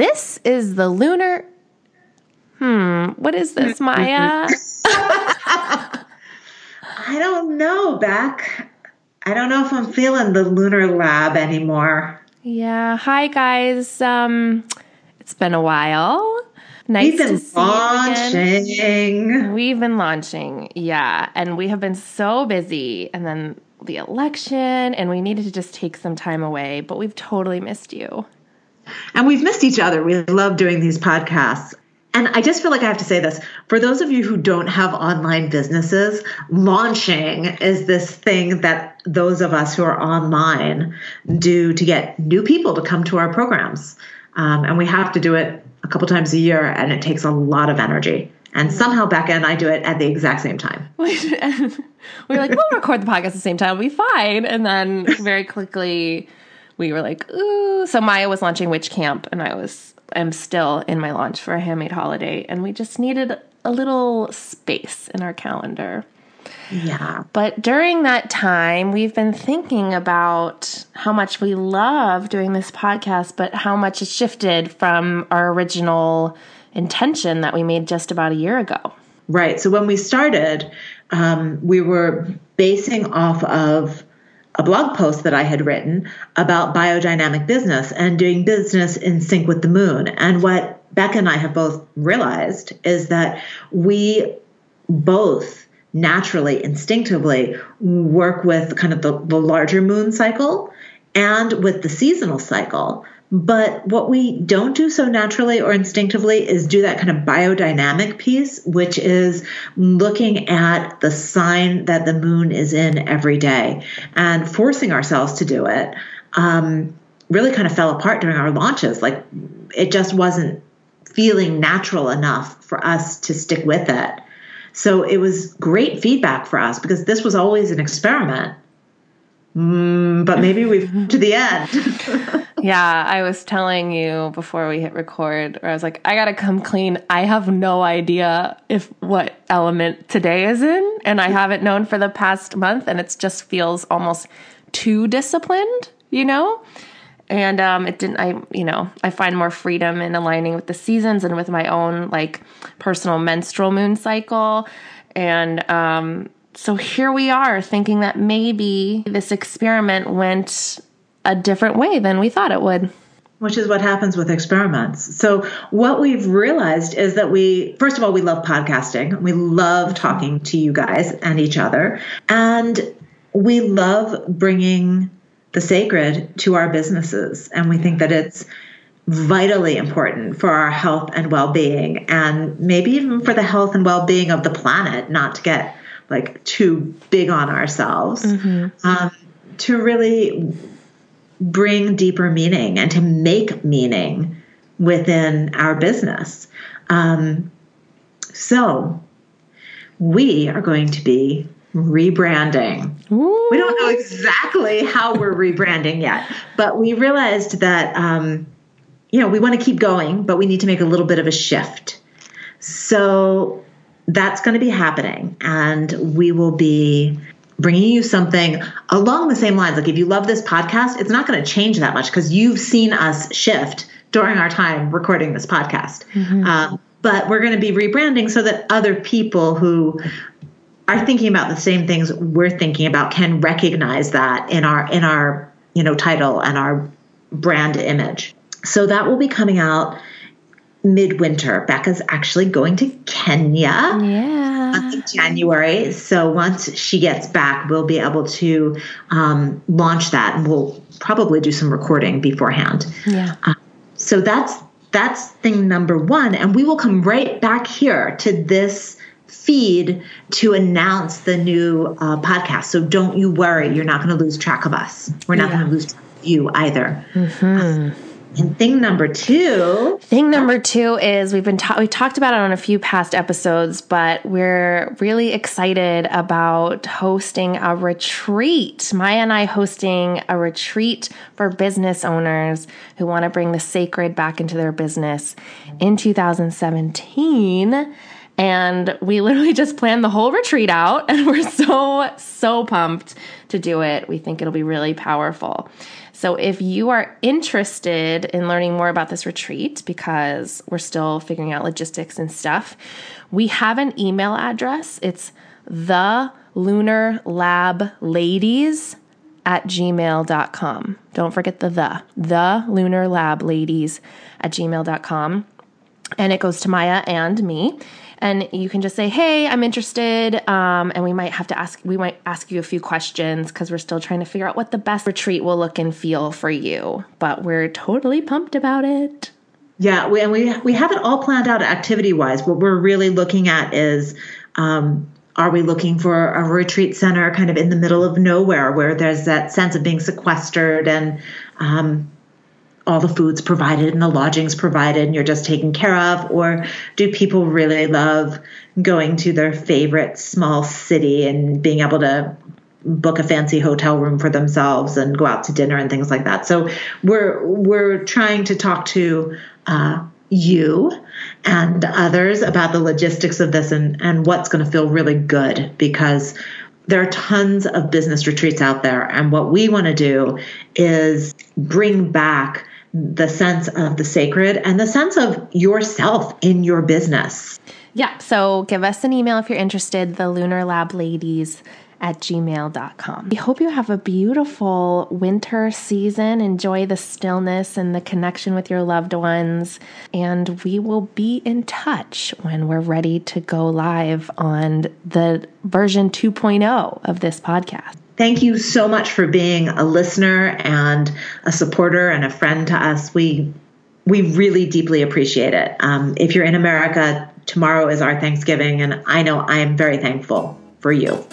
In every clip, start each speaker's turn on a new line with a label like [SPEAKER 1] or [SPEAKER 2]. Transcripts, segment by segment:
[SPEAKER 1] This is the lunar. Hmm, what is this, Maia?
[SPEAKER 2] I don't know, Beck. I don't know if I'm feeling the lunar lab anymore.
[SPEAKER 1] yeah. Hi, guys. Um, it's been a while. Nice
[SPEAKER 2] We've been
[SPEAKER 1] to see you again.
[SPEAKER 2] launching.
[SPEAKER 1] We've been launching, yeah, and we have been so busy, and then the election, and we needed to just take some time away, but we've totally missed you.
[SPEAKER 2] And we've missed each other. We love doing these podcasts. And I just feel like I have to say this for those of you who don't have online businesses, launching is this thing that those of us who are online do to get new people to come to our programs. Um, and we have to do it a couple times a year, and it takes a lot of energy. And somehow Becca and I do it at the exact same time.
[SPEAKER 1] we were like, we'll record the podcast at the same time, we'll be fine. And then very quickly, we were like, ooh. So Maia was launching Witch Camp, and I was, I'm still in my launch for a handmade holiday, and we just needed a little space in our calendar.
[SPEAKER 2] Yeah.
[SPEAKER 1] But during that time, we've been thinking about how much we love doing this podcast, but how much it shifted from our original intention that we made just about a year ago.
[SPEAKER 2] Right. So when we started, um, we were basing off of a blog post that I had written about biodynamic business and doing business in sync with the moon. And what Becca and I have both realized is that we both naturally, instinctively work with kind of the, the larger moon cycle and with the seasonal cycle. But what we don't do so naturally or instinctively is do that kind of biodynamic piece, which is looking at the sign that the moon is in every day and forcing ourselves to do it. Um, really kind of fell apart during our launches. Like it just wasn't feeling natural enough for us to stick with it. So it was great feedback for us because this was always an experiment. Mm, but maybe we've to the end.
[SPEAKER 1] Yeah, I was telling you before we hit record, where I was like, I gotta come clean. I have no idea if what element today is in, and I haven't known for the past month, and it just feels almost too disciplined, you know? And um, it didn't, I, you know, I find more freedom in aligning with the seasons and with my own like personal menstrual moon cycle. And um, so here we are thinking that maybe this experiment went a different way than we thought it would.
[SPEAKER 2] Which is what happens with experiments. So, what we've realized is that we, first of all, we love podcasting. We love talking to you guys and each other. And we love bringing the sacred to our businesses. And we think that it's vitally important for our health and well being, and maybe even for the health and well being of the planet, not to get like too big on ourselves, um, to really bring deeper meaning and to make meaning within our business. Um, so, we are going to be rebranding. We don't know exactly how we're rebranding yet, but we realized that um, you know we want to keep going, but we need to make a little bit of a shift. So that's going to be happening, and we will be bringing you something along the same lines. Like if you love this podcast, it's not going to change that much because you've seen us shift during our time recording this podcast. Um, but we're going to be rebranding so that other people who are thinking about the same things we're thinking about can recognize that in our in our you know title and our brand image. So that will be coming out midwinter. Becca's actually going to Kenya
[SPEAKER 1] Yeah.
[SPEAKER 2] of January. So once she gets back, we'll be able to um, launch that, and we'll probably do some recording beforehand.
[SPEAKER 1] Yeah.
[SPEAKER 2] So that's that's thing number one, and we will come right back here to this feed to announce the new uh, podcast. So don't you worry, you're not going to lose track of us. We're not
[SPEAKER 1] Yeah.
[SPEAKER 2] going to lose track of you either. And thing number two,
[SPEAKER 1] Thing number two is we've been ta- we talked about it on a few past episodes, but we're really excited about hosting a retreat. Maia and I hosting a retreat for business owners who want to bring the sacred back into their business in 2017. And we literally just planned the whole retreat out, and we're so, so pumped to do it. We think it'll be really powerful. So if you are interested in learning more about this retreat, because we're still figuring out logistics and stuff, we have an email address. It's the lunar lab ladies at gmail.com. Don't forget the the, the lunar lab ladies at gmail.com. And it goes to Maia and me. And you can just say, hey, I'm interested. Um, and we might have to ask, we might ask you a few questions because we're still trying to figure out what the best retreat will look and feel for you. But we're totally pumped about it.
[SPEAKER 2] Yeah, we, and we we have it all planned out activity wise. What we're really looking at is um, are we looking for a retreat center kind of in the middle of nowhere where there's that sense of being sequestered and um, all the food's provided and the lodging's provided and you're just taken care of? Or do people really love going to their favorite small city and being able to book a fancy hotel room for themselves and go out to dinner and things like that? So we're we're trying to talk to uh, you and others about the logistics of this and, and what's going to feel really good because there are tons of business retreats out there. And what we want to do is bring back the sense of the sacred and the sense of yourself in your business.
[SPEAKER 1] Yeah. So give us an email if you're interested, the Lunar Lab Ladies at gmail.com. We hope you have a beautiful winter season. Enjoy the stillness and the connection with your loved ones. And we will be in touch when we're ready to go live on the version 2.0 of this podcast.
[SPEAKER 2] Thank you so much for being a listener and a supporter and a friend to us. We we really deeply appreciate it. Um, if you're in America, tomorrow is our Thanksgiving, and I know I am very thankful for you.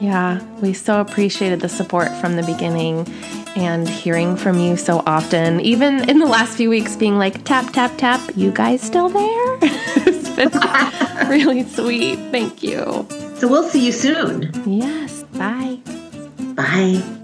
[SPEAKER 1] Yeah, we so appreciated the support from the beginning and hearing from you so often, even in the last few weeks, being like, tap, tap, tap, you guys still there? it's been really sweet. Thank you.
[SPEAKER 2] So we'll see you soon.
[SPEAKER 1] Yes. Bye.
[SPEAKER 2] Bye.